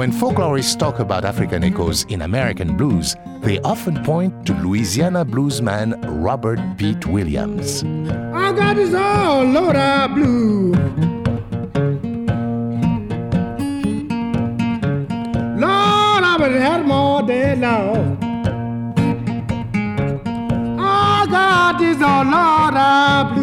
When folklorists talk about African echoes in American blues, they often point to Louisiana bluesman Robert Pete Williams. I got this all load of blue. Lord, I would have had day long. I got this all load of blue.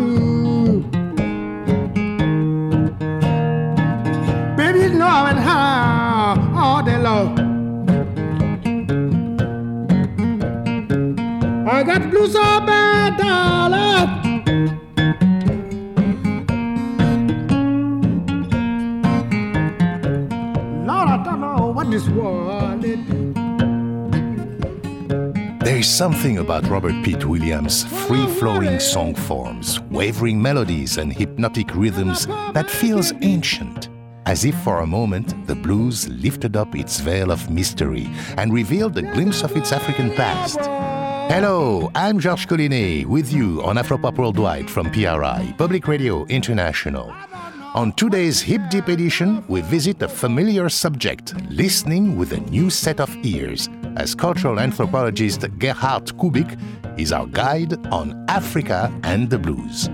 I got so bad, darling. Lord, I don't know what this. There is something about Robert Pete Williams' free flowing song forms, wavering melodies, and hypnotic rhythms that feels ancient. As if for a moment the blues lifted up its veil of mystery and revealed a glimpse of its African past. Hello, I'm Georges Collinet with you on Afropop Worldwide from PRI, Public Radio International. On today's Hip Deep edition, we visit a familiar subject, listening with a new set of ears, as cultural anthropologist Gerhard Kubik is our guide on Africa and the blues.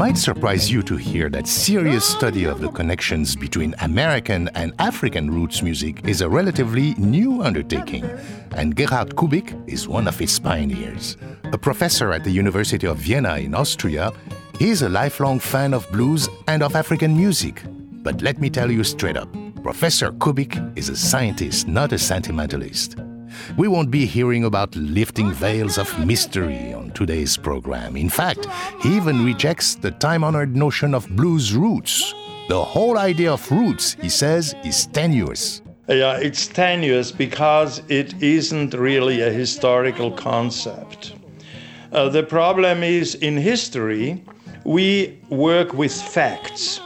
Might surprise you to hear that serious study of the connections between American and African roots music is a relatively new undertaking, and Gerhard Kubik is one of its pioneers. A professor at the University of Vienna in Austria, he is a lifelong fan of blues and of African music. But let me tell you straight up, Professor Kubik is a scientist, not a sentimentalist. We won't be hearing about lifting veils of mystery on today's program. In fact, he even rejects the time honored notion of blues roots. The whole idea of roots, he says, is tenuous. Yeah, it's tenuous because it isn't really a historical concept. Uh, the problem is in history, we work with facts,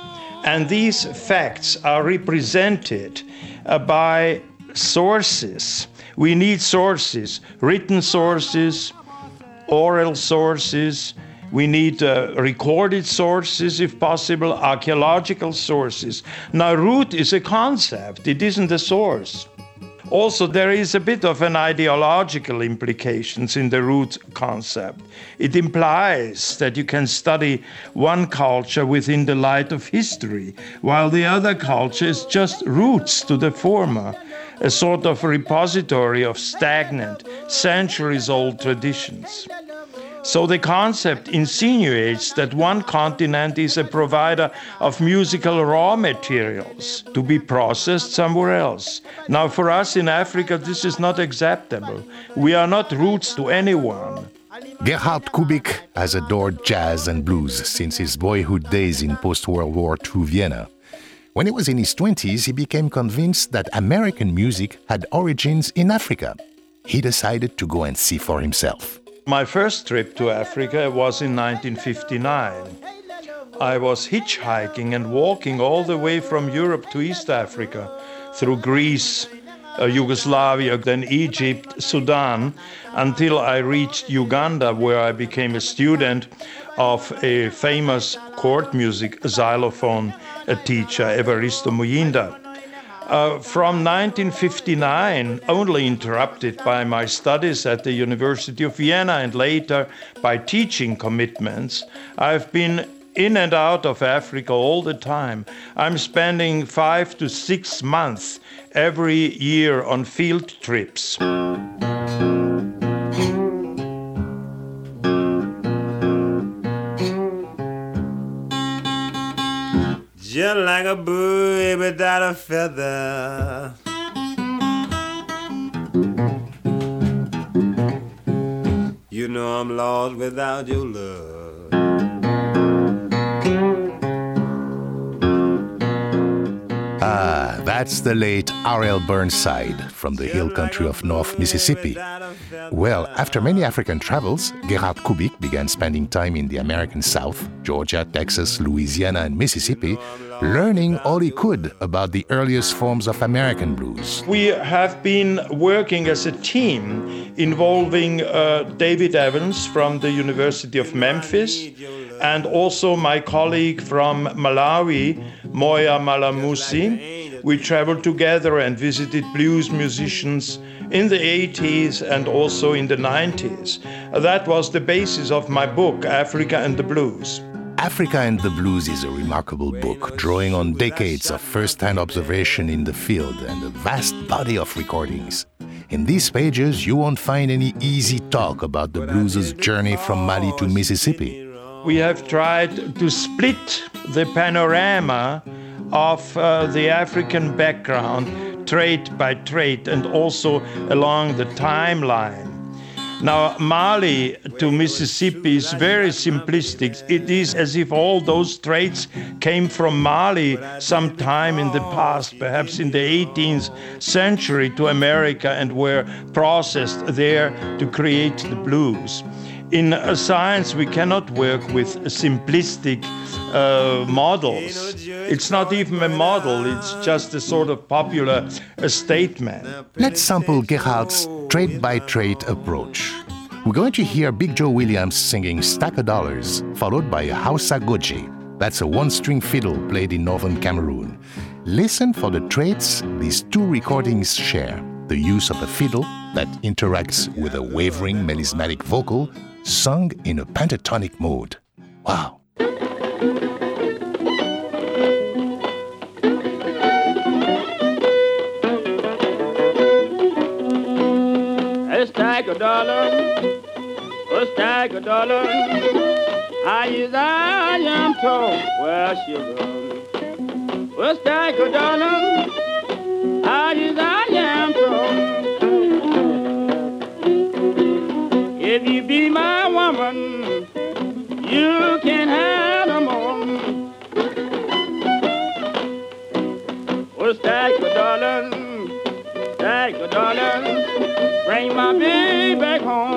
and these facts are represented uh, by sources we need sources, written sources, oral sources. We need uh, recorded sources, if possible, archaeological sources. Now, root is a concept, it isn't a source. Also, there is a bit of an ideological implications in the root concept. It implies that you can study one culture within the light of history, while the other culture is just roots to the former a sort of repository of stagnant, centuries old traditions. So the concept insinuates that one continent is a provider of musical raw materials to be processed somewhere else. Now, for us in Africa, this is not acceptable. We are not roots to anyone. Gerhard Kubik has adored jazz and blues since his boyhood days in post World War II Vienna. When he was in his 20s, he became convinced that American music had origins in Africa. He decided to go and see for himself. My first trip to Africa was in 1959. I was hitchhiking and walking all the way from Europe to East Africa through Greece, uh, Yugoslavia, then Egypt, Sudan, until I reached Uganda, where I became a student of a famous court music xylophone teacher, Evaristo Muyinda. Uh, from 1959, only interrupted by my studies at the University of Vienna and later by teaching commitments, I've been in and out of Africa all the time. I'm spending five to six months every year on field trips. just like a bird without a feather. You know I'm lost without your love. Ah, that's the late R.L. Burnside from the hill country of North Mississippi. Well, after many African travels, Gerhard Kubik began spending time in the American South, Georgia, Texas, Louisiana, and Mississippi, learning all he could about the earliest forms of American blues. We have been working as a team involving uh, David Evans from the University of Memphis and also my colleague from Malawi, Moya Malamusi. We traveled together and visited blues musicians in the 80s and also in the 90s. That was the basis of my book, Africa and the Blues. Africa and the Blues is a remarkable book, drawing on decades of first hand observation in the field and a vast body of recordings. In these pages, you won't find any easy talk about the blues' journey from Mali to Mississippi. We have tried to split the panorama of uh, the African background, trait by trait, and also along the timeline. Now, Mali to Mississippi is very simplistic. It is as if all those traits came from Mali sometime in the past, perhaps in the 18th century, to America and were processed there to create the blues. In uh, science, we cannot work with simplistic uh, models. It's not even a model, it's just a sort of popular statement. Let's sample Gerhard's trait by trait approach. We're going to hear Big Joe Williams singing Stack of Dollars, followed by Hausa Goje. That's a one string fiddle played in northern Cameroon. Listen for the traits these two recordings share the use of a fiddle that interacts with a wavering melismatic vocal sung in a pentatonic mode. Wow! Stack of a stack of dollars. I is I am told she goes. A stack of dollars, I is I am told. My baby back home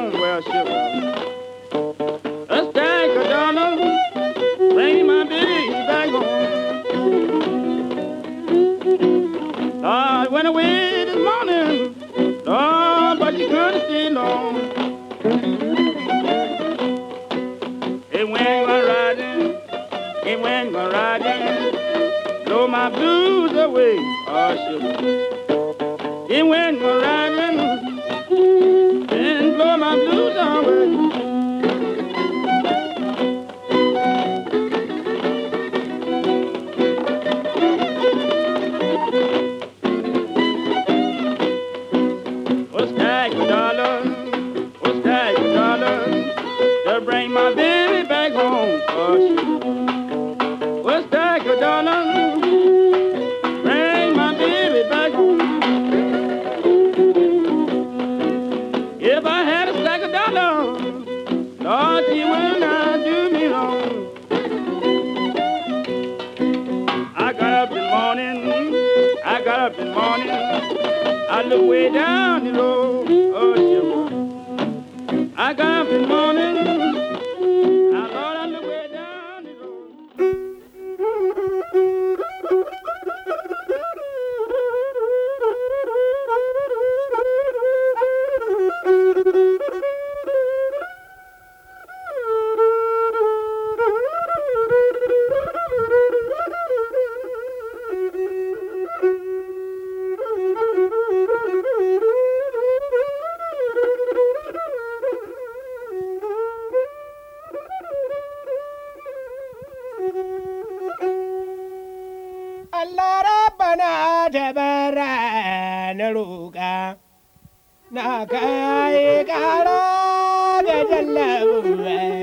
Allah na roƙa. Na kai ƙara da jallabai.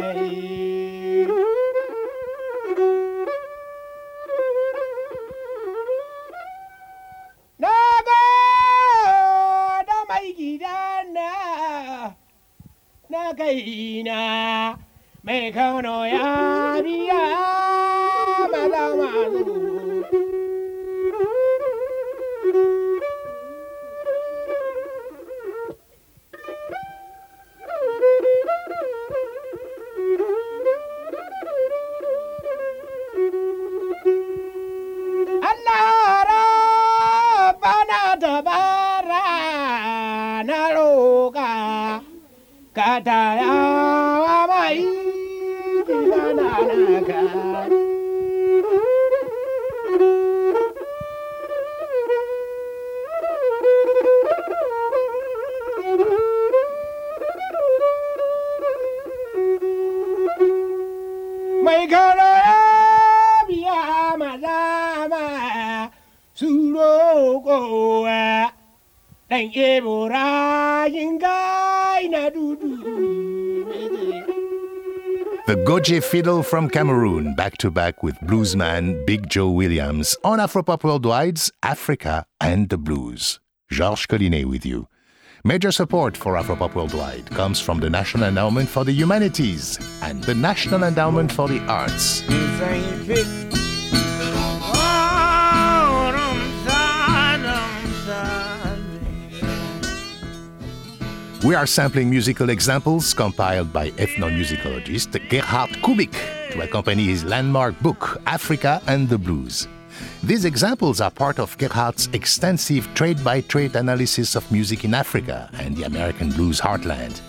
na kaina mai kauno ya biya malama ka ta yawa mai ka mai gara ya biya maza ma su roƙowa ɗan ebora yin gara The Goje Fiddle from Cameroon, back to back with bluesman Big Joe Williams on Afropop Worldwide's Africa and the Blues. Georges Collinet with you. Major support for Afropop Worldwide comes from the National Endowment for the Humanities and the National Endowment for the Arts. We are sampling musical examples compiled by ethnomusicologist Gerhard Kubik to accompany his landmark book, Africa and the Blues. These examples are part of Gerhard's extensive trade by trade analysis of music in Africa and the American blues heartland.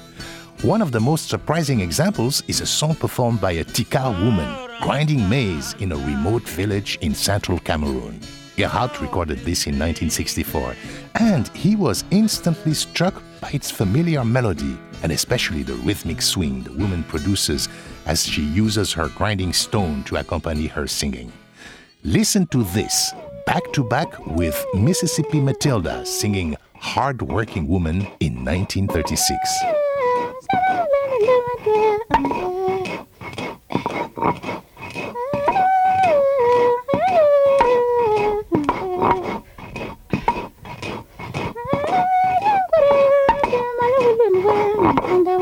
One of the most surprising examples is a song performed by a Tikar woman grinding maize in a remote village in central Cameroon. Gerhard recorded this in 1964, and he was instantly struck by its familiar melody, and especially the rhythmic swing the woman produces as she uses her grinding stone to accompany her singing. Listen to this, back to back with Mississippi Matilda singing Hard Working Woman in 1936. and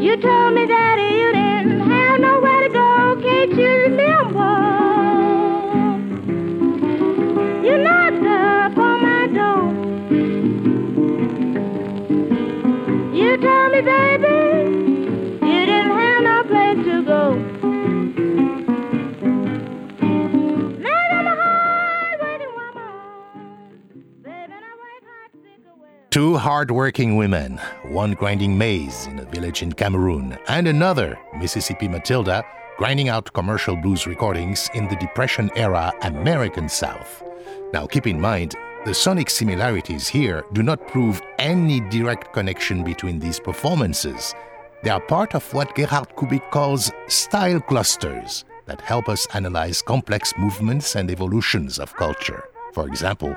You told me that you didn't have nowhere to go. Can't you remember? You knocked upon my door. You told me, baby, you didn't have no place to go. Two hard-working women, one grinding maize in a village in Cameroon, and another, Mississippi Matilda, grinding out commercial blues recordings in the Depression-era American South. Now keep in mind, the sonic similarities here do not prove any direct connection between these performances. They are part of what Gerhard Kubik calls style clusters that help us analyze complex movements and evolutions of culture. For example,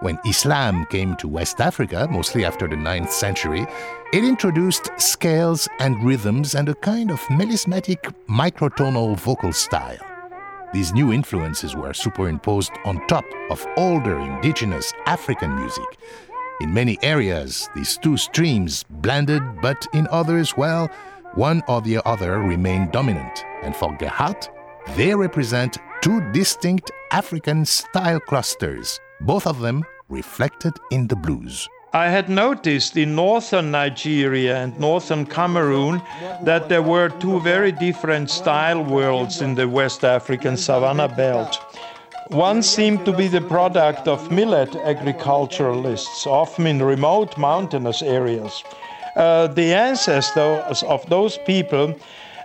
when Islam came to West Africa, mostly after the 9th century, it introduced scales and rhythms and a kind of melismatic microtonal vocal style. These new influences were superimposed on top of older indigenous African music. In many areas, these two streams blended, but in others, well, one or the other remained dominant. And for Gerhard, they represent two distinct African style clusters, both of them reflected in the blues. I had noticed in northern Nigeria and northern Cameroon that there were two very different style worlds in the West African savanna belt. One seemed to be the product of millet agriculturalists, often in remote mountainous areas. Uh, the ancestors of those people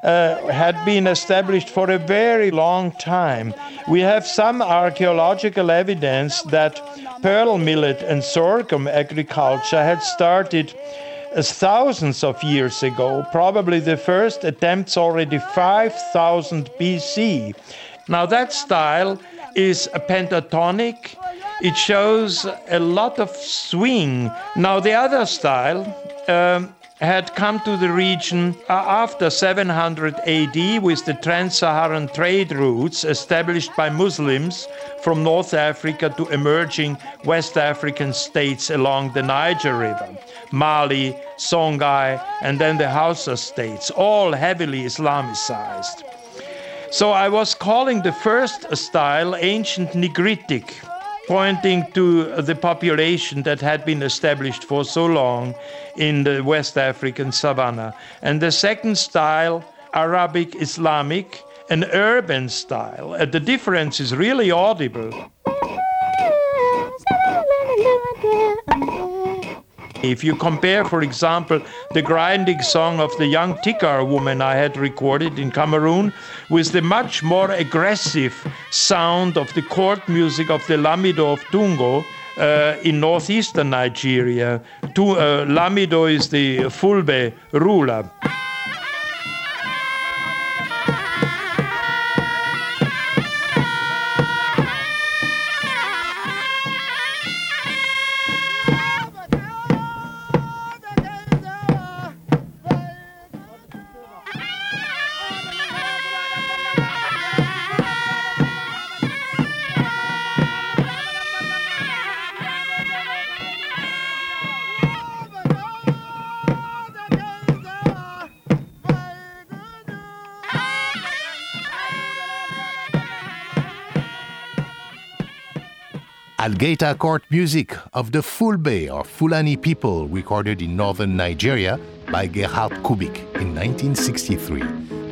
uh, had been established for a very long time. We have some archaeological evidence that pearl millet and sorghum agriculture had started uh, thousands of years ago, probably the first attempts already 5000 BC. Now, that style is pentatonic. It shows a lot of swing. Now, the other style um, had come to the region uh, after 700 AD with the trans Saharan trade routes established by Muslims from North Africa to emerging West African states along the Niger River Mali, Songhai, and then the Hausa states, all heavily Islamicized. So I was calling the first style ancient Nigritic, pointing to the population that had been established for so long in the West African savannah. And the second style, Arabic Islamic, an urban style. The difference is really audible. If you compare, for example, the grinding song of the young Tikar woman I had recorded in Cameroon with the much more aggressive sound of the court music of the Lamido of Tungo uh, in northeastern Nigeria. Tu, uh, Lamido is the Fulbe ruler. Algaita court music of the Fulbe or Fulani people recorded in northern Nigeria by Gerhard Kubik in 1963.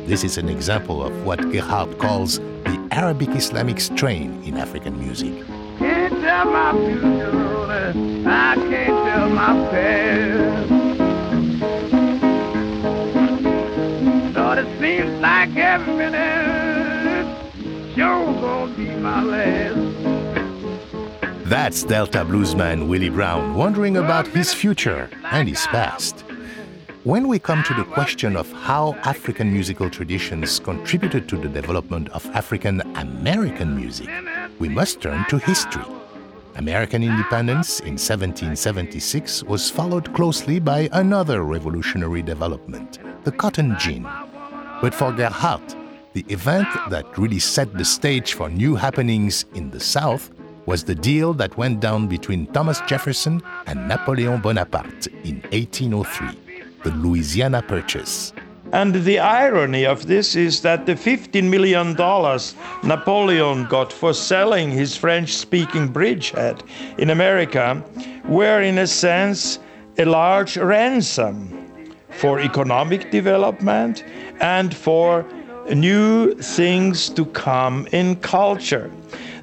This is an example of what Gerhard calls the Arabic Islamic strain in African music. Can't tell my future, I can't tell my past. It seems like every minute sure gonna be my last. That's Delta bluesman Willie Brown wondering about his future and his past. When we come to the question of how African musical traditions contributed to the development of African American music, we must turn to history. American independence in 1776 was followed closely by another revolutionary development, the cotton gin. But for Gerhard, the event that really set the stage for new happenings in the South was the deal that went down between Thomas Jefferson and Napoleon Bonaparte in 1803, the Louisiana Purchase. And the irony of this is that the $15 million Napoleon got for selling his French speaking bridgehead in America were, in a sense, a large ransom for economic development and for new things to come in culture.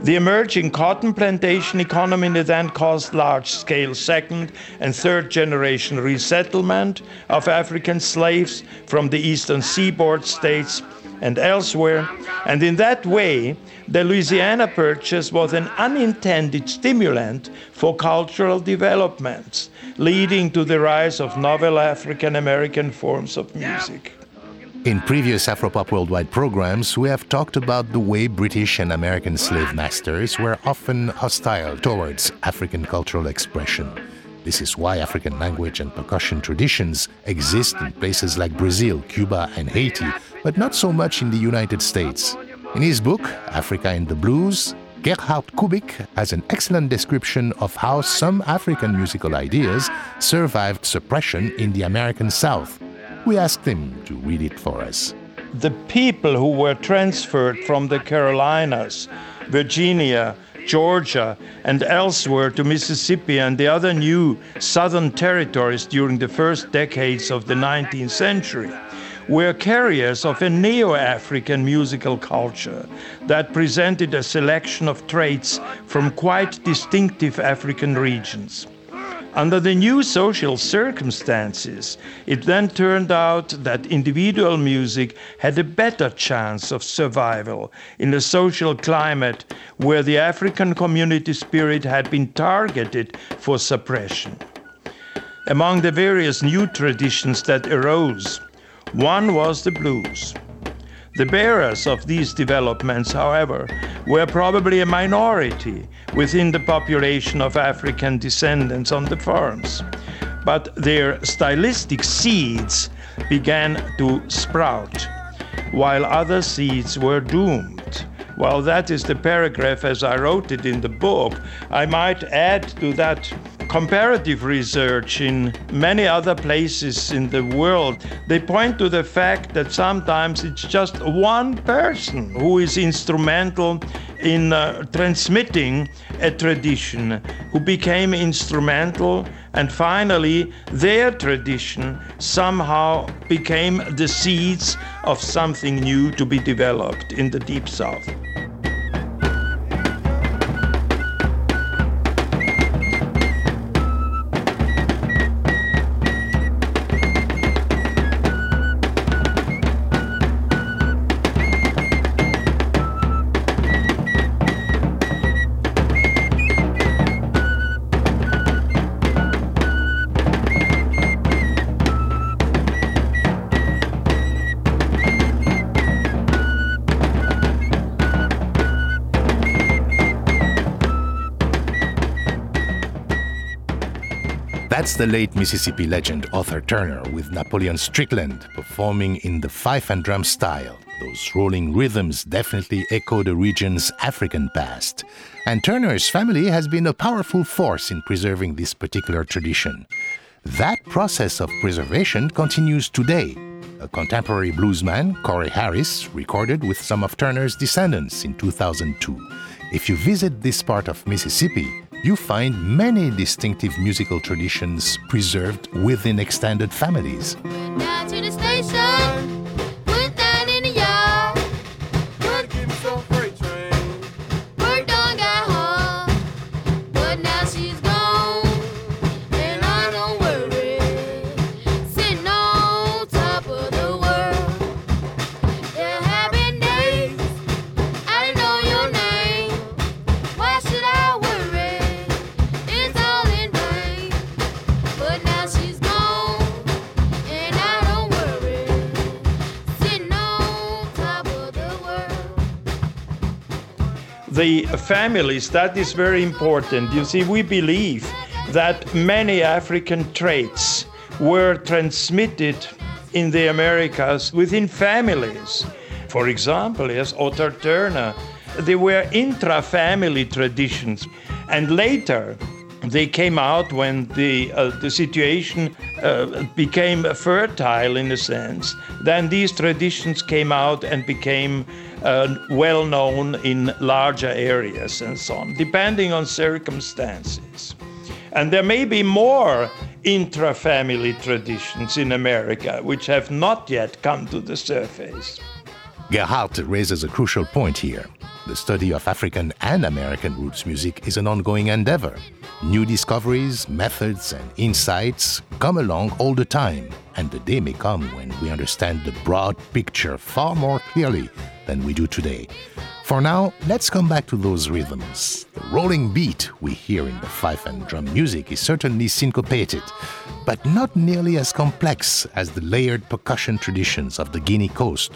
The emerging cotton plantation economy then caused large scale second and third generation resettlement of African slaves from the eastern seaboard states and elsewhere. And in that way, the Louisiana Purchase was an unintended stimulant for cultural developments, leading to the rise of novel African American forms of music. In previous Afropop Worldwide programs, we have talked about the way British and American slave masters were often hostile towards African cultural expression. This is why African language and percussion traditions exist in places like Brazil, Cuba, and Haiti, but not so much in the United States. In his book, Africa and the Blues, Gerhard Kubik has an excellent description of how some African musical ideas survived suppression in the American South we asked him to read it for us. The people who were transferred from the Carolinas, Virginia, Georgia, and elsewhere to Mississippi and the other new southern territories during the first decades of the 19th century were carriers of a neo African musical culture that presented a selection of traits from quite distinctive African regions. Under the new social circumstances, it then turned out that individual music had a better chance of survival in a social climate where the African community spirit had been targeted for suppression. Among the various new traditions that arose, one was the blues. The bearers of these developments, however, were probably a minority within the population of African descendants on the farms. But their stylistic seeds began to sprout, while other seeds were doomed. Well, that is the paragraph as I wrote it in the book. I might add to that comparative research in many other places in the world, they point to the fact that sometimes it's just one person who is instrumental in uh, transmitting a tradition, who became instrumental, and finally, their tradition somehow became the seeds of something new to be developed in the Deep South. That's the late Mississippi legend Othar Turner with Napoleon Strickland performing in the fife and drum style. Those rolling rhythms definitely echo the region's African past. And Turner's family has been a powerful force in preserving this particular tradition. That process of preservation continues today. A contemporary bluesman, Corey Harris, recorded with some of Turner's descendants in 2002. If you visit this part of Mississippi, you find many distinctive musical traditions preserved within extended families. Families, that is very important. You see, we believe that many African traits were transmitted in the Americas within families. For example, as Othar Turner They were intra family traditions. And later, they came out when the uh, the situation uh, became fertile in a sense. Then these traditions came out and became well known in larger areas and so on, depending on circumstances. And there may be more intra family traditions in America which have not yet come to the surface. Gerhard raises a crucial point here. The study of African and American roots music is an ongoing endeavor. New discoveries, methods, and insights come along all the time, and the day may come when we understand the broad picture far more clearly than we do today. For now, let's come back to those rhythms. The rolling beat we hear in the fife and drum music is certainly syncopated, but not nearly as complex as the layered percussion traditions of the Guinea coast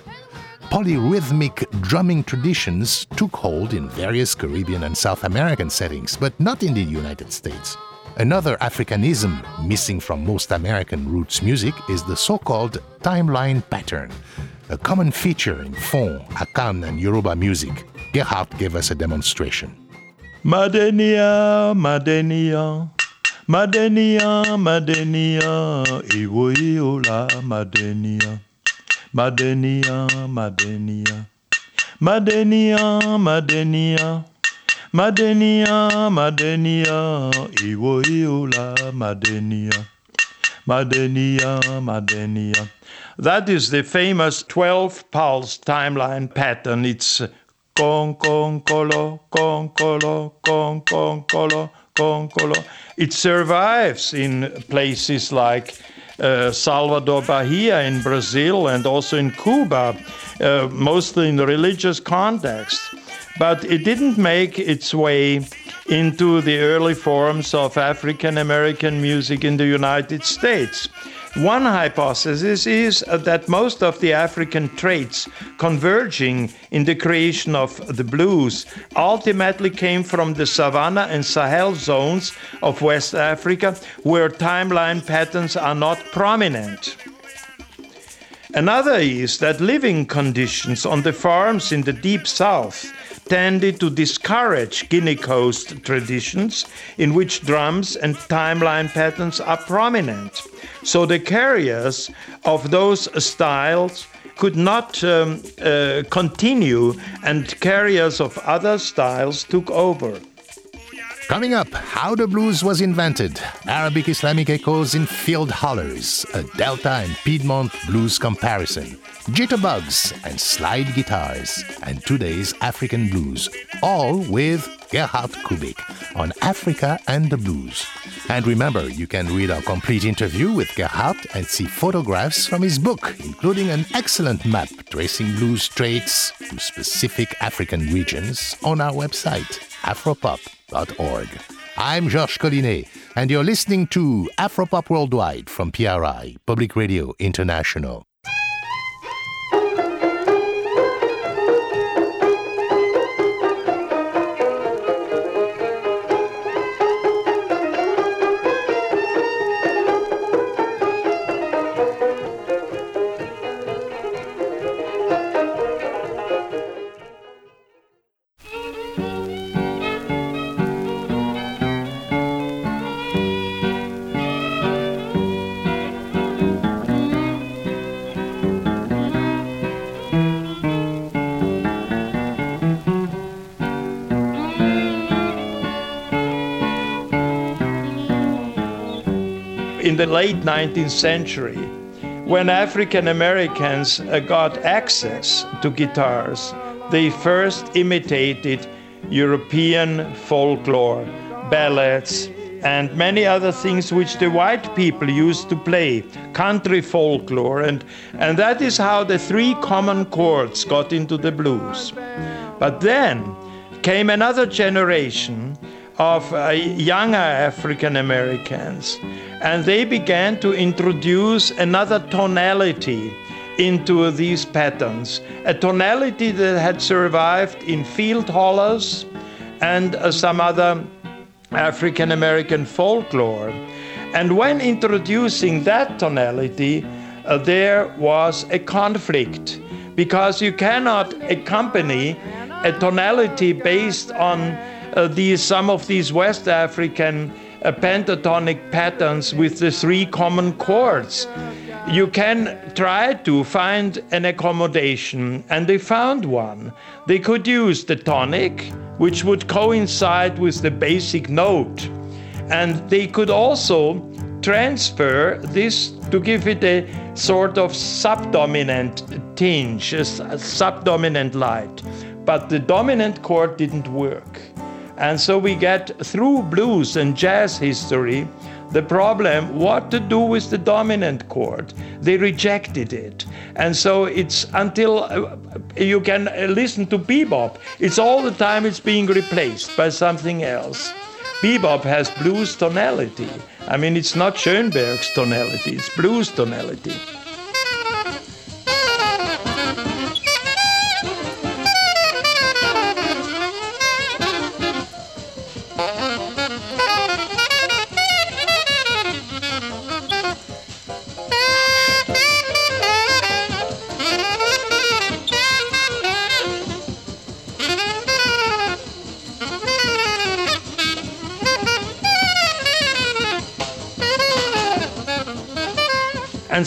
polyrhythmic drumming traditions took hold in various Caribbean and South American settings, but not in the United States. Another Africanism missing from most American roots music is the so called timeline pattern, a common feature in Fon, Akan, and Yoruba music. Gerhard gave us a demonstration. Madenia, Madenia, Madenia, Madenia, Iwo Iola, Madenia. Madenia, Madenia, Madenia, Madenia, Madenia, Madenia, Iwo Iola, Madenia, Madenia, Madenia. That is the famous 12 pulse timeline pattern. It's con con colo, con colo, con con colo, con colo. It survives in places like uh, Salvador Bahia in Brazil and also in Cuba, uh, mostly in religious context. But it didn't make its way into the early forms of African American music in the United States. One hypothesis is that most of the African traits converging in the creation of the blues ultimately came from the savanna and Sahel zones of West Africa, where timeline patterns are not prominent. Another is that living conditions on the farms in the deep south tended to discourage Guinea Coast traditions in which drums and timeline patterns are prominent. So the carriers of those styles could not um, uh, continue, and carriers of other styles took over. Coming up, how the blues was invented, Arabic Islamic echoes in field hollers, a Delta and Piedmont blues comparison, jitterbugs and slide guitars, and today's African blues, all with Gerhard Kubik on Africa and the Blues. And remember, you can read our complete interview with Gerhard and see photographs from his book, including an excellent map tracing blues traits to specific African regions on our website, I'm Georges Collinet, and you're listening to Afropop Worldwide from PRI, Public Radio International. Late 19th century, when African Americans uh, got access to guitars, they first imitated European folklore, ballads, and many other things which the white people used to play, country folklore, and, and that is how the three common chords got into the blues. But then came another generation of uh, younger African Americans, and they began to introduce another tonality into these patterns, a tonality that had survived in field hollers and uh, some other African American folklore. And when introducing that tonality, uh, there was a conflict because you cannot accompany a tonality based on these some of these West African uh, pentatonic patterns with the three common chords. You can try to find an accommodation, and they found one. They could use the tonic, which would coincide with the basic note, and they could also transfer this to give it a sort of subdominant tinge, a subdominant light. But the dominant chord didn't work. And so we get through blues and jazz history the problem what to do with the dominant chord. They rejected it. And so it's until uh, you can uh, listen to bebop, it's all the time it's being replaced by something else. Bebop has blues tonality. I mean, it's not Schoenberg's tonality, it's blues tonality.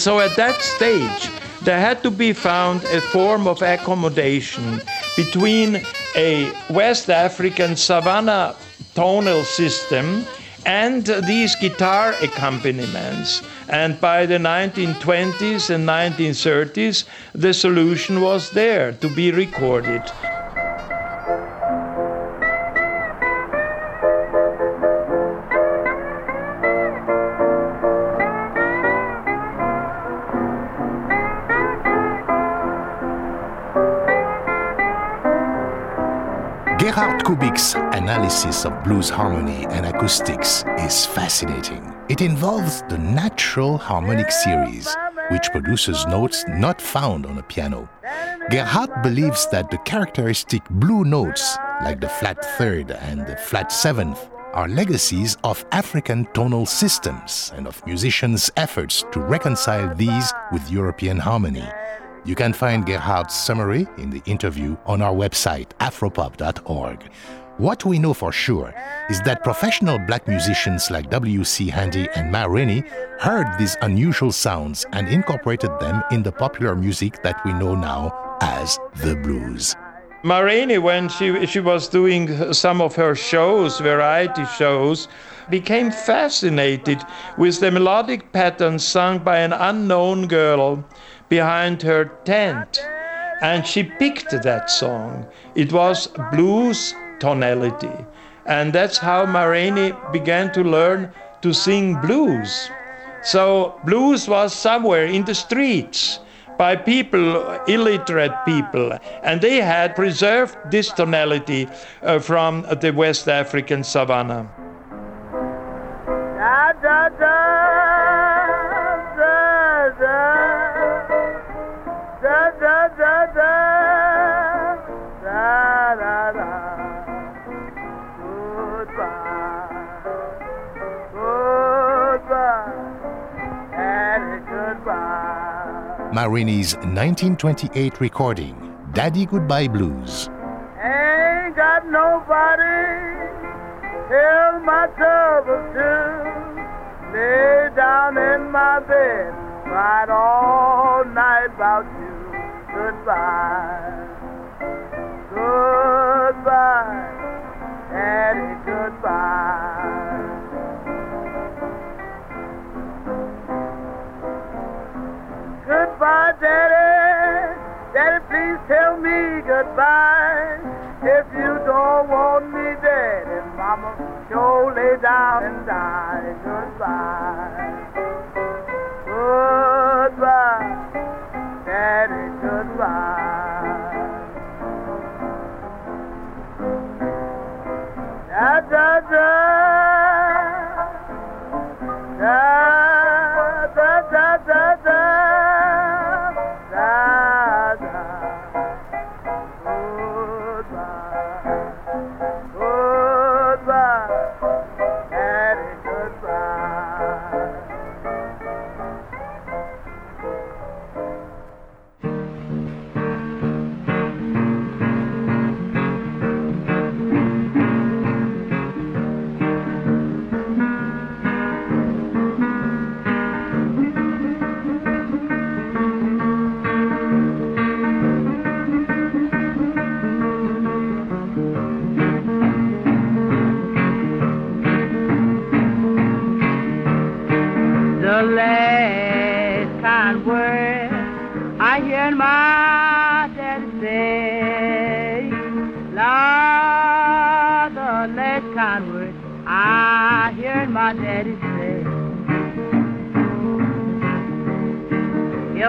So at that stage, there had to be found a form of accommodation between a West African savannah tonal system and these guitar accompaniments. And by the 1920s and 1930s, the solution was there to be recorded. Analysis of blues harmony and acoustics is fascinating. It involves the natural harmonic series, which produces notes not found on a piano. Gerhard believes that the characteristic blue notes, like the flat third and the flat seventh, are legacies of African tonal systems and of musicians' efforts to reconcile these with European harmony. You can find Gerhard's summary in the interview on our website, afropop.org. What we know for sure is that professional black musicians like W.C. Handy and Ma Rainey heard these unusual sounds and incorporated them in the popular music that we know now as the blues. Ma Rainey, when she, she was doing some of her shows, variety shows, became fascinated with the melodic patterns sung by an unknown girl behind her tent. And she picked that song. It was blues tonality. And that's how Ma Rainey began to learn to sing blues. So blues was somewhere in the streets by people, illiterate people, and they had preserved this tonality uh, from the West African savannah. Da, da, Ma Rainey's 1928 recording, Daddy Goodbye Blues. Ain't got nobody, tell my to. Lay down in my bed, cried all night about you. Goodbye, goodbye, Daddy, goodbye. Tell me goodbye. If you don't want me dead, and Mama, sure lay down and die. Goodbye. Goodbye. Daddy,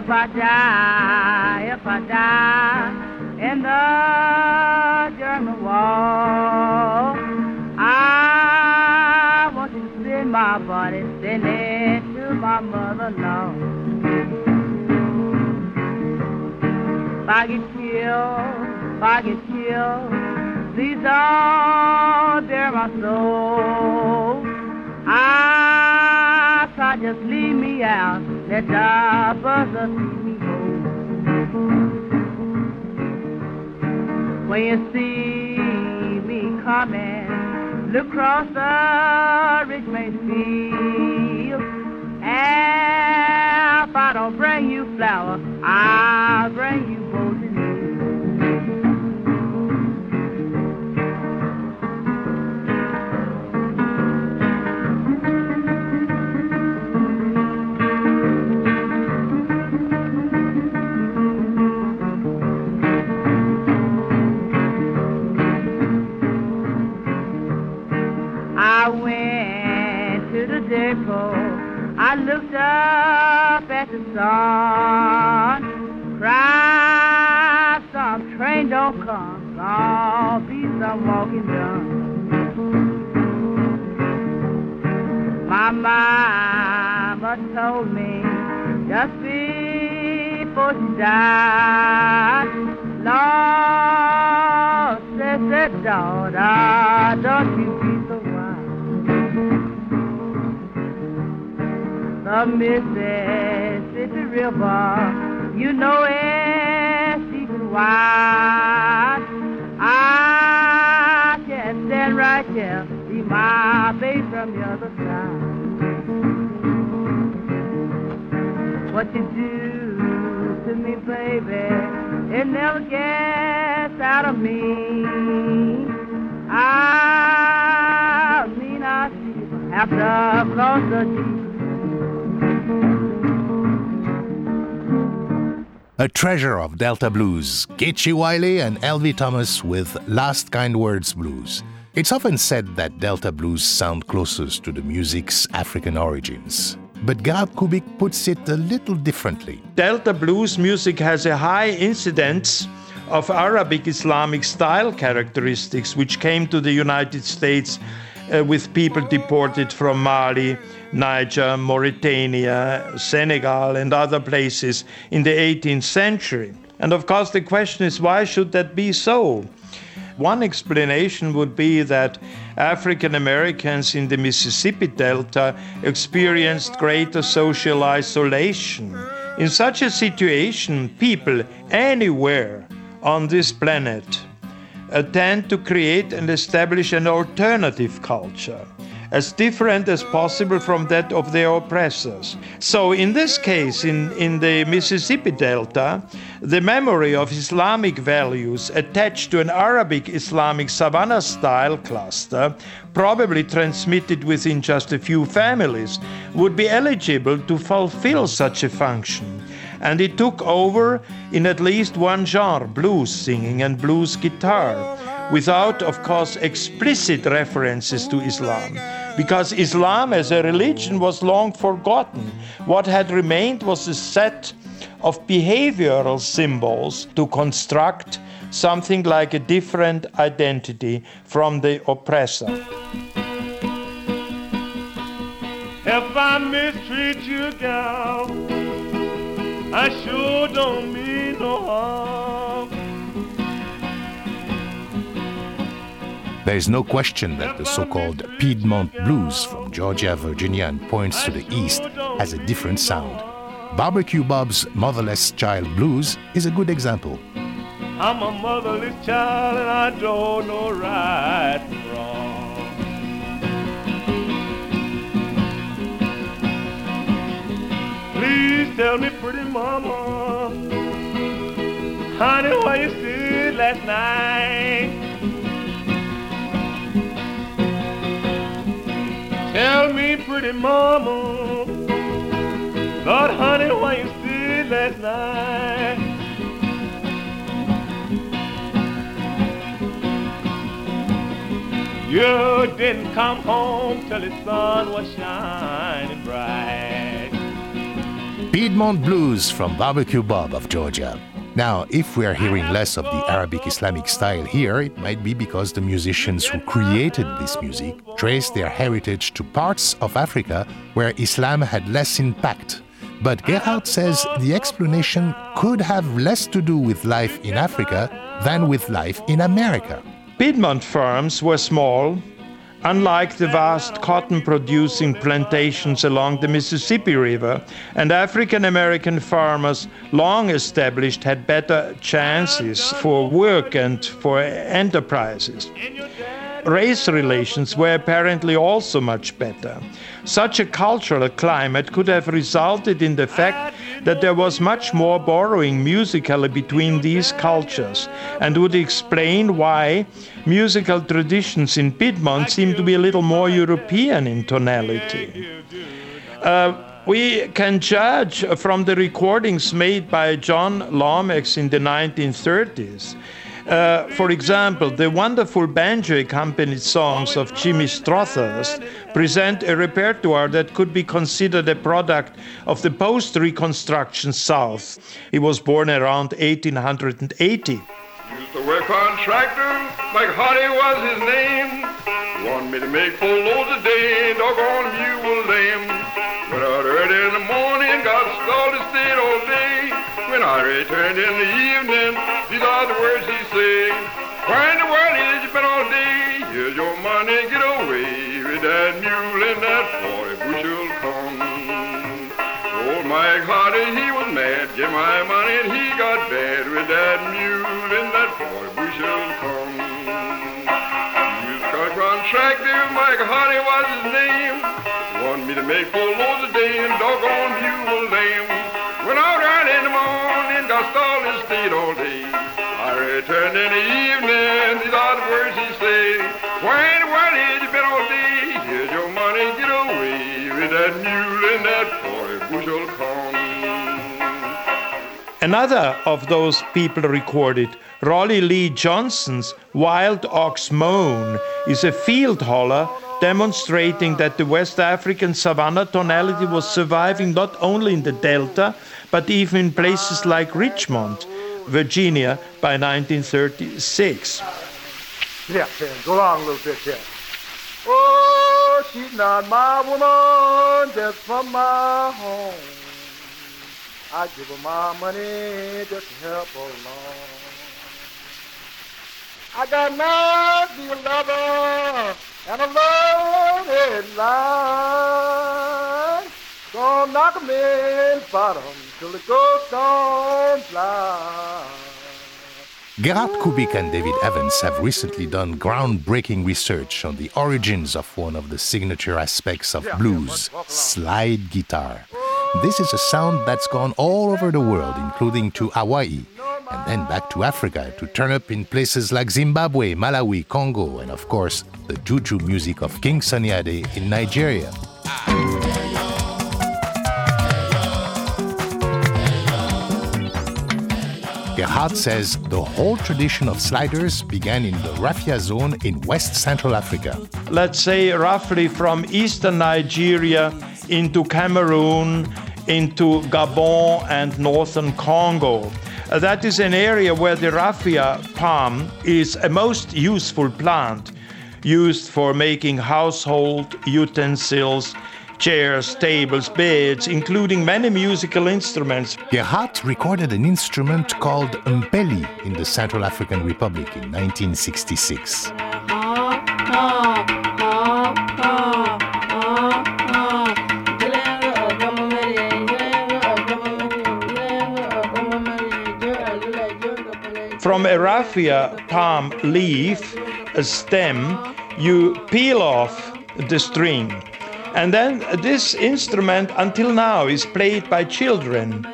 If I die, if I die in the German wall, I want you to send my body, send it to my mother-in-law. If I get killed, if I get killed, please don't bear my soul. I try just leave let the buzzer see me go. When you see me coming, look across the Richmond field. And if I don't bring you flour, I'll bring sun. Cried, some train don't come. Gonna be some walking done. My mama told me just before she died, Lord, said, daughter, don't you be so wild. The Mississippi River, you know it's and wide. I can stand right here, see my face from the other side. What you do to me, baby, it never gets out of me. I mean, I see you have to cross the deep. A treasure of Delta blues, Geeshie Wiley and Elvie Thomas with Last Kind Words blues. It's often said that Delta blues sound closest to the music's African origins. But Gerhard Kubik puts it a little differently. Delta blues music has a high incidence of Arabic Islamic style characteristics, which came to the United States uh, with people deported from Mali, Niger, Mauritania, Senegal, and other places in the 18th century. And of course, the question is why should that be so? One explanation would be that African Americans in the Mississippi Delta experienced greater social isolation. In such a situation, people anywhere on this planet tend to create and establish an alternative culture as different as possible from that of their oppressors. So, in this case, in, in the Mississippi Delta, the memory of Islamic values attached to an Arabic Islamic Savannah style cluster, probably transmitted within just a few families, would be eligible to fulfill such a function. And it took over in at least one genre, blues singing and blues guitar without, of course, explicit references to Islam, because Islam as a religion was long forgotten. What had remained was a set of behavioral symbols to construct something like a different identity from the oppressor. If I mistreat you, gal, I sure don't mean no harm. There is no question that the so called Piedmont blues from Georgia, Virginia, and points to the east has a different sound. Barbecue Bob's Motherless Child Blues is a good example. I'm a motherless child and I don't know right from wrong. Please tell me, pretty mama, honey, where you stood last night? Tell me, pretty mama, Lord, honey, why you stood last night? You didn't come home till the sun was shining bright. Piedmont Blues from Barbecue Bob of Georgia. Now, if we are hearing less of the Arabic Islamic style here, it might be because the musicians who created this music traced their heritage to parts of Africa where Islam had less impact. But Gerhard says the explanation could have less to do with life in Africa than with life in America. Piedmont farms were small, unlike the vast cotton producing plantations along the Mississippi River, and African American farmers, long established, had better chances for work and for enterprises. Race relations were apparently also much better. Such a cultural climate could have resulted in the fact that there was much more borrowing musically between these cultures and would explain why musical traditions in Piedmont seem to be a little more European in tonality. Uh, we can judge from the recordings made by John Lomax in the 1930s uh, for example, the wonderful banjo accompanied songs of Jimmy Strothers present a repertoire that could be considered a product of the post Reconstruction South. He was born around 1880. Used to work on like Hardy was his name. Want me to make four loads a day, doggone lame. Out early in the morning, got stalled and stayed all day. When I returned in the evening, these are the words he sang. Where in the world has you been all day? Here's your money, get away with that mule and that 40 bushel corn. Old Mike Hardy, he was mad, get my money and he got bad with that mule and that 40 bushel corn. Used to contractor, Mike Hardy was his name. Want me to make four loads a day and doggone were lame. In the morning, got all day. I in the evening, these are the words he been all day? Here's your money, get away with that mule and that 40 bushel corn. Another of those people recorded, Rollie Lee Johnson's Wild Ox Moan, is a field holler demonstrating that the West African savanna tonality was surviving not only in the Delta, but even in places like Richmond, Virginia, by 1936. Yeah, yeah, go along a little bit here. Oh, she's not my woman, just from my home. I give her my money just to help her along. I got lover and a loaded. Gonna knock 'em in bottom till the fly. Gerhard Kubik and David Evans have recently done groundbreaking research on the origins of one of the signature aspects of blues, slide guitar. This is a sound that's gone all over the world, including to Hawaii, and then back to Africa to turn up in places like Zimbabwe, Malawi, Congo, and of course, the juju music of King Sunny Ade in Nigeria. Gerhard says the whole tradition of sliders began in the Raffia zone in West Central Africa. Let's say roughly from eastern Nigeria into Cameroon, into Gabon and northern Congo. That is an area where the raffia palm is a most useful plant, used for making household utensils, chairs, tables, beds, including many musical instruments. Gerhard recorded an instrument called mpeli in the Central African Republic in 1966. From a raffia palm leaf, a stem, you peel off the string. And then this instrument until now is played by children.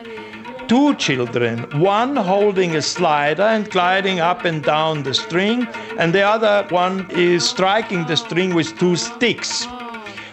Two children, one holding a slider and gliding up and down the string, and the other one is striking the string with two sticks.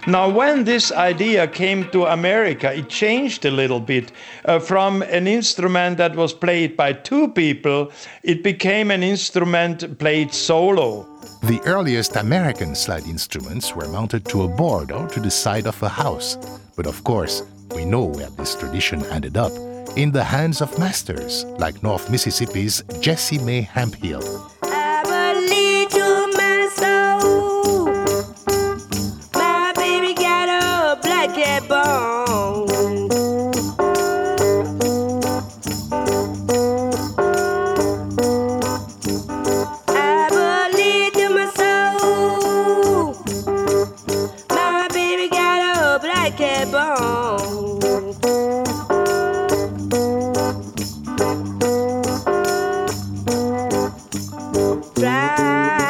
Now, when this idea came to America, it changed a little bit. Uh, from an instrument that was played by two people, it became an instrument played solo. The earliest American slide instruments were mounted to a board or to the side of a house. But of course, we know where this tradition ended up in the hands of masters like North Mississippi's Jessie Mae Hemphill. Try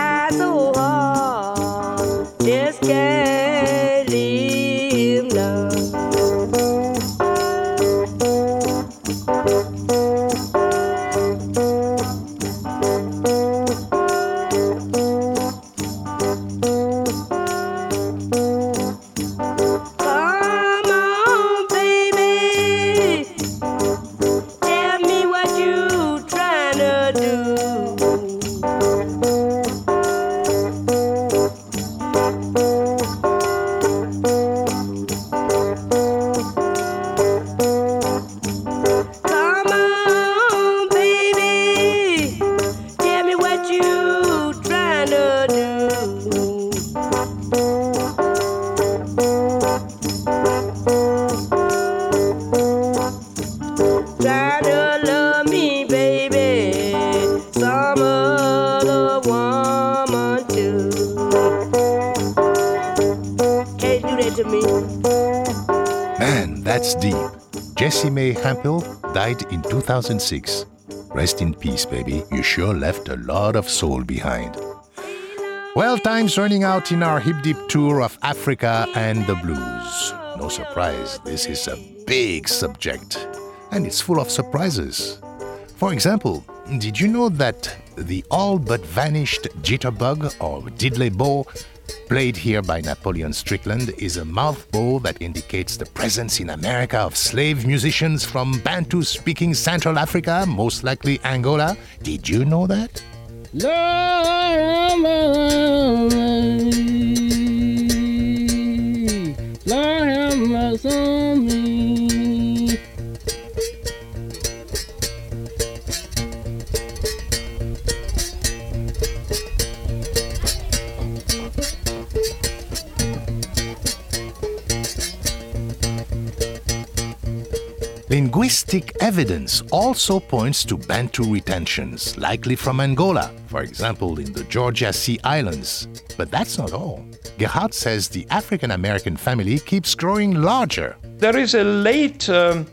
2006. Rest in peace, baby. You sure left a lot of soul behind. Well, time's running out in our hip deep tour of Africa and the blues. No surprise, this is a big subject, and it's full of surprises. For example, did you know that the all but vanished jitterbug or diddley bow, played here by Napoleon Strickland, is a mouth bow that indicates the presence in America of slave musicians from Bantu speaking Central Africa, most likely Angola? Did you know that? Lord Evidence also points to Bantu retentions, likely from Angola, for example, in the Georgia Sea Islands. But that's not all. Gerhard says the African American family keeps growing larger. There is a late um,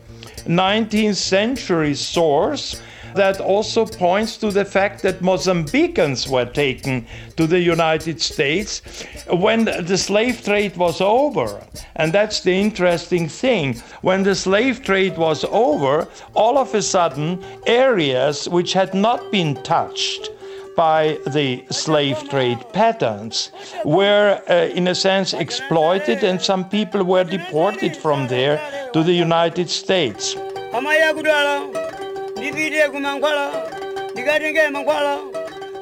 19th century source that also points to the fact that Mozambicans were taken to the United States when the slave trade was over. And that's the interesting thing. When the slave trade was over, all of a sudden, areas which had not been touched by the slave trade patterns were, uh, in a sense, exploited, and some people were deported from there to the United States.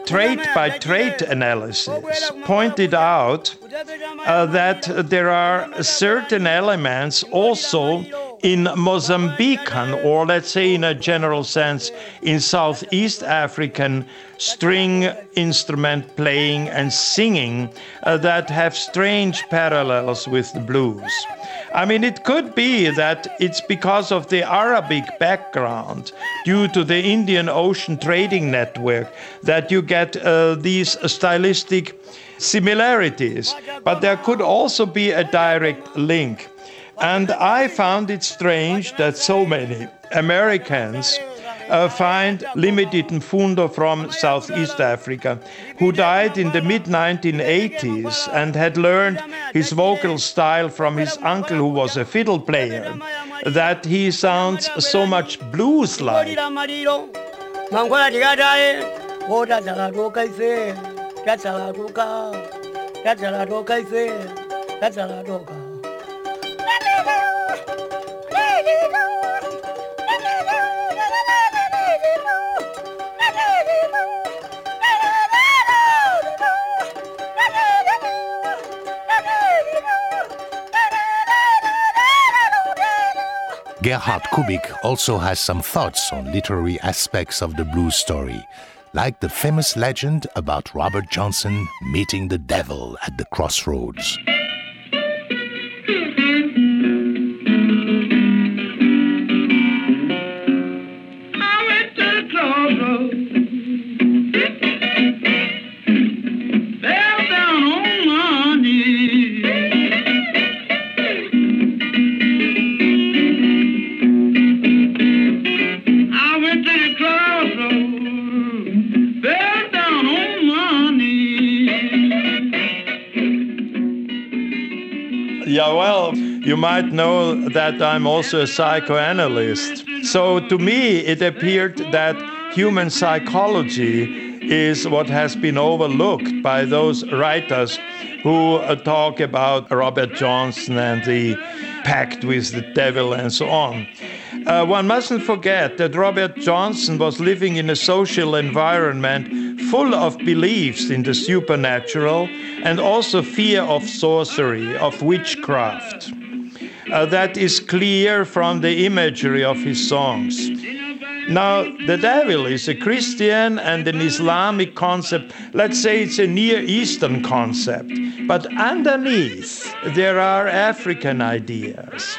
Trade by trade analysis pointed out uh, that there are certain elements also in Mozambican, or let's say in a general sense, in Southeast African string instrument playing and singing uh, that have strange parallels with the blues. I mean, it could be that it's because of the Arabic background, due to the Indian Ocean trading network, that you get uh, these stylistic similarities. But there could also be a direct link. And I found it strange that so many Americans uh, find limited Mfundo from Southeast Africa, who died in the mid 1980s and had learned his vocal style from his uncle, who was a fiddle player, that he sounds so much blues like. Gerhard Kubik also has some thoughts on literary aspects of the blues story, like the famous legend about Robert Johnson meeting the devil at the crossroads. You might know that I'm also a psychoanalyst. So to me, it appeared that human psychology is what has been overlooked by those writers who uh, talk about Robert Johnson and the pact with the devil and so on. Uh, one mustn't forget that Robert Johnson was living in a social environment full of beliefs in the supernatural and also fear of sorcery, of witchcraft. Uh, that is clear from the imagery of his songs. Now, the devil is a Christian and an Islamic concept. Let's say it's a Near Eastern concept. But underneath, there are African ideas.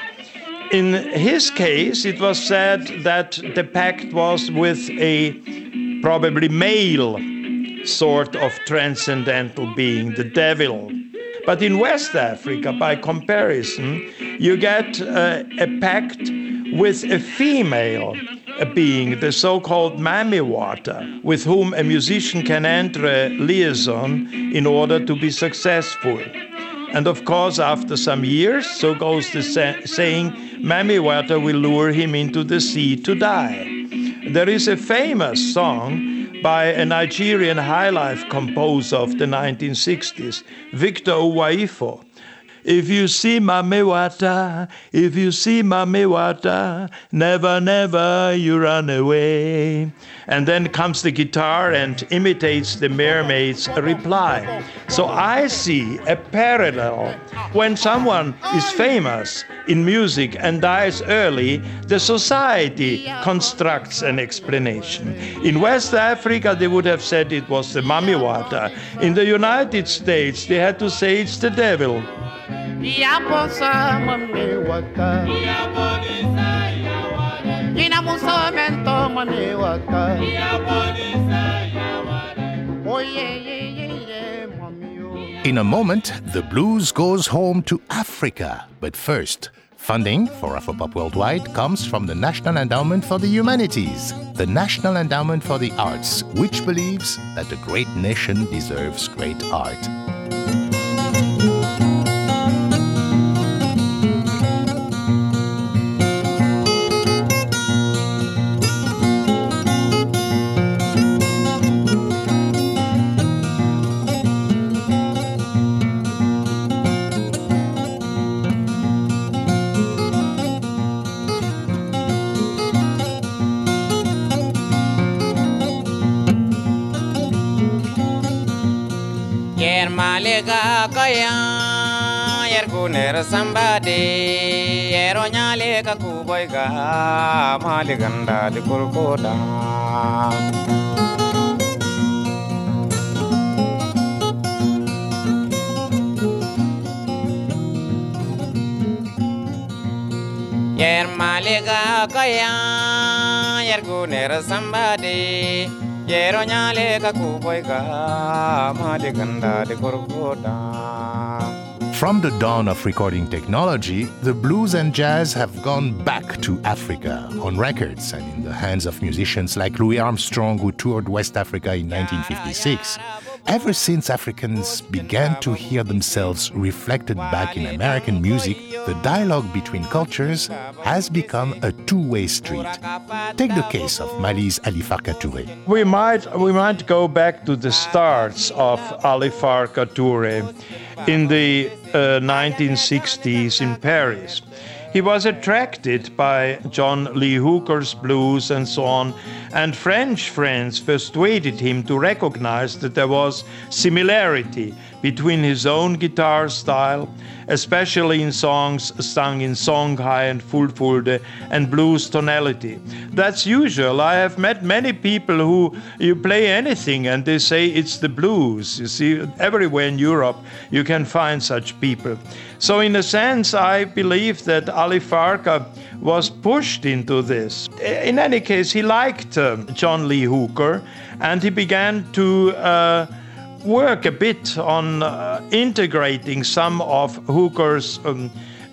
In his case, it was said that the pact was with a probably male sort of transcendental being, the devil. But in West Africa, by comparison, you get uh, a pact with a female being, the so called mammy water, with whom a musician can enter a liaison in order to be successful. And of course, after some years, so goes the sa- saying, water will lure him into the sea to die. There is a famous song by a Nigerian highlife composer of the 1960s, Victor Uwaifo. If you see Mamewata, if you see Mamewata, never, never you run away. And then comes the guitar and imitates the mermaid's reply. So I see a parallel. When someone is famous in music and dies early, the society constructs an explanation. In West Africa, they would have said it was the Mamiwata. In the United States, they had to say it's the devil. Oh In a moment, the blues goes home to Africa. But first, funding for Afropop Worldwide comes from the National Endowment for the Humanities, the National Endowment for the Arts, which believes that a great nation deserves great art. Kaya yer kuner sambade yero nyale ka kuboy ga maliganda di kurkoda yer malega kaya yer kuner sambade nyale ka kuboy ga maliganda di kurkoda From the dawn of recording technology, the blues and jazz have gone back to Africa on records and in the hands of musicians like Louis Armstrong, who toured West Africa in 1956. Ever since Africans began to hear themselves reflected back in American music, the dialogue between cultures has become a two way street. Take the case of Mali's Ali Farka Touré. We might we might go back to the starts of Ali Farka Touré in the uh, 1960s in Paris. He was attracted by John Lee Hooker's blues and so on, and French friends persuaded him to recognize that there was similarity between his own guitar style, especially in songs sung in Songhai and Fulfulde and blues tonality. That's usual. I have met many people who you play anything and they say it's the blues. You see, everywhere in Europe you can find such people. So, in a sense, I believe that Ali Farka was pushed into this. In any case, he liked uh, John Lee Hooker and he began to. Uh, work a bit on uh, integrating some of Hooker's um,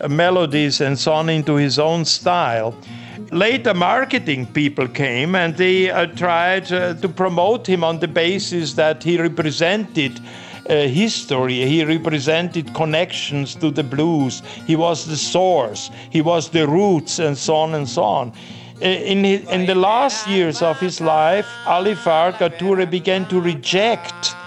melodies and so on into his own style. Later, marketing people came and they uh, tried uh, to promote him on the basis that he represented uh, history, he represented connections to the blues, he was the source, he was the roots, and so on and so on. In, his, in the last years of his life, Ali Touré began to reject uh,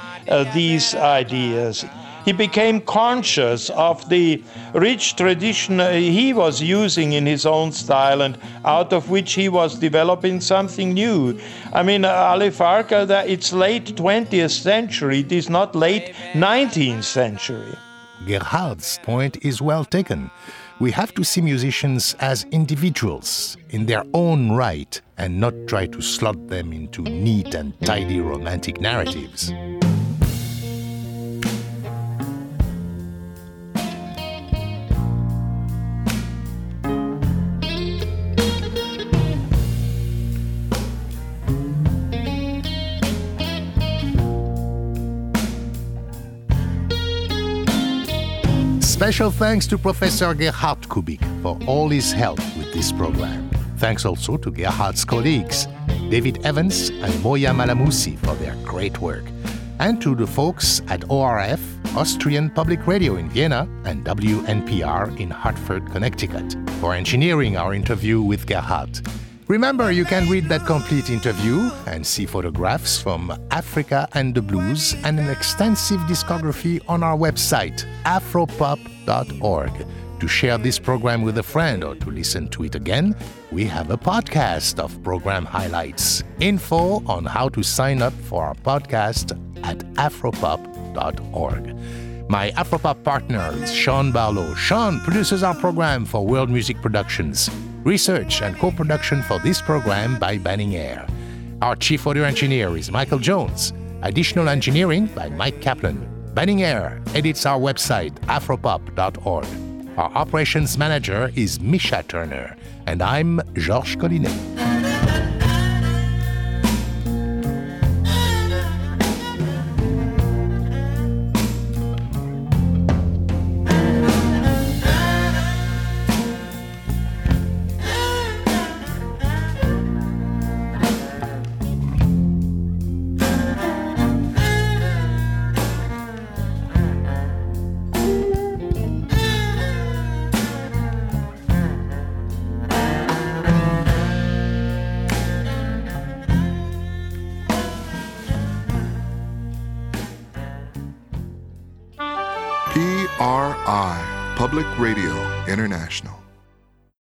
these ideas. He became conscious of the rich tradition uh, he was using in his own style and out of which he was developing something new. I mean, uh, Ali Farka, it's late 20th century, it is not late 19th century. Gerhard's point is well taken. We have to see musicians as individuals in their own right and not try to slot them into neat and tidy romantic narratives. Special thanks to Professor Gerhard Kubik for all his help with this program. Thanks also to Gerhard's colleagues, David Evans and Moya Malamusi, for their great work, and to the folks at ORF, Austrian Public Radio in Vienna, and WNPR in Hartford, Connecticut, for engineering our interview with Gerhard. Remember, you can read that complete interview and see photographs from Africa and the Blues and an extensive discography on our website, afropop.org. To share this program with a friend or to listen to it again, we have a podcast of program highlights. Info on how to sign up for our podcast at afropop.org. My Afropop partner is Sean Barlow. Sean produces our program for World Music Productions. Research and co production for this program by Banning Eyre. Our chief audio engineer is Michael Jones. Additional engineering by Mike Kaplan. Banning Eyre edits our website, afropop.org. Our operations manager is Misha Turner, and I'm Georges Collinet.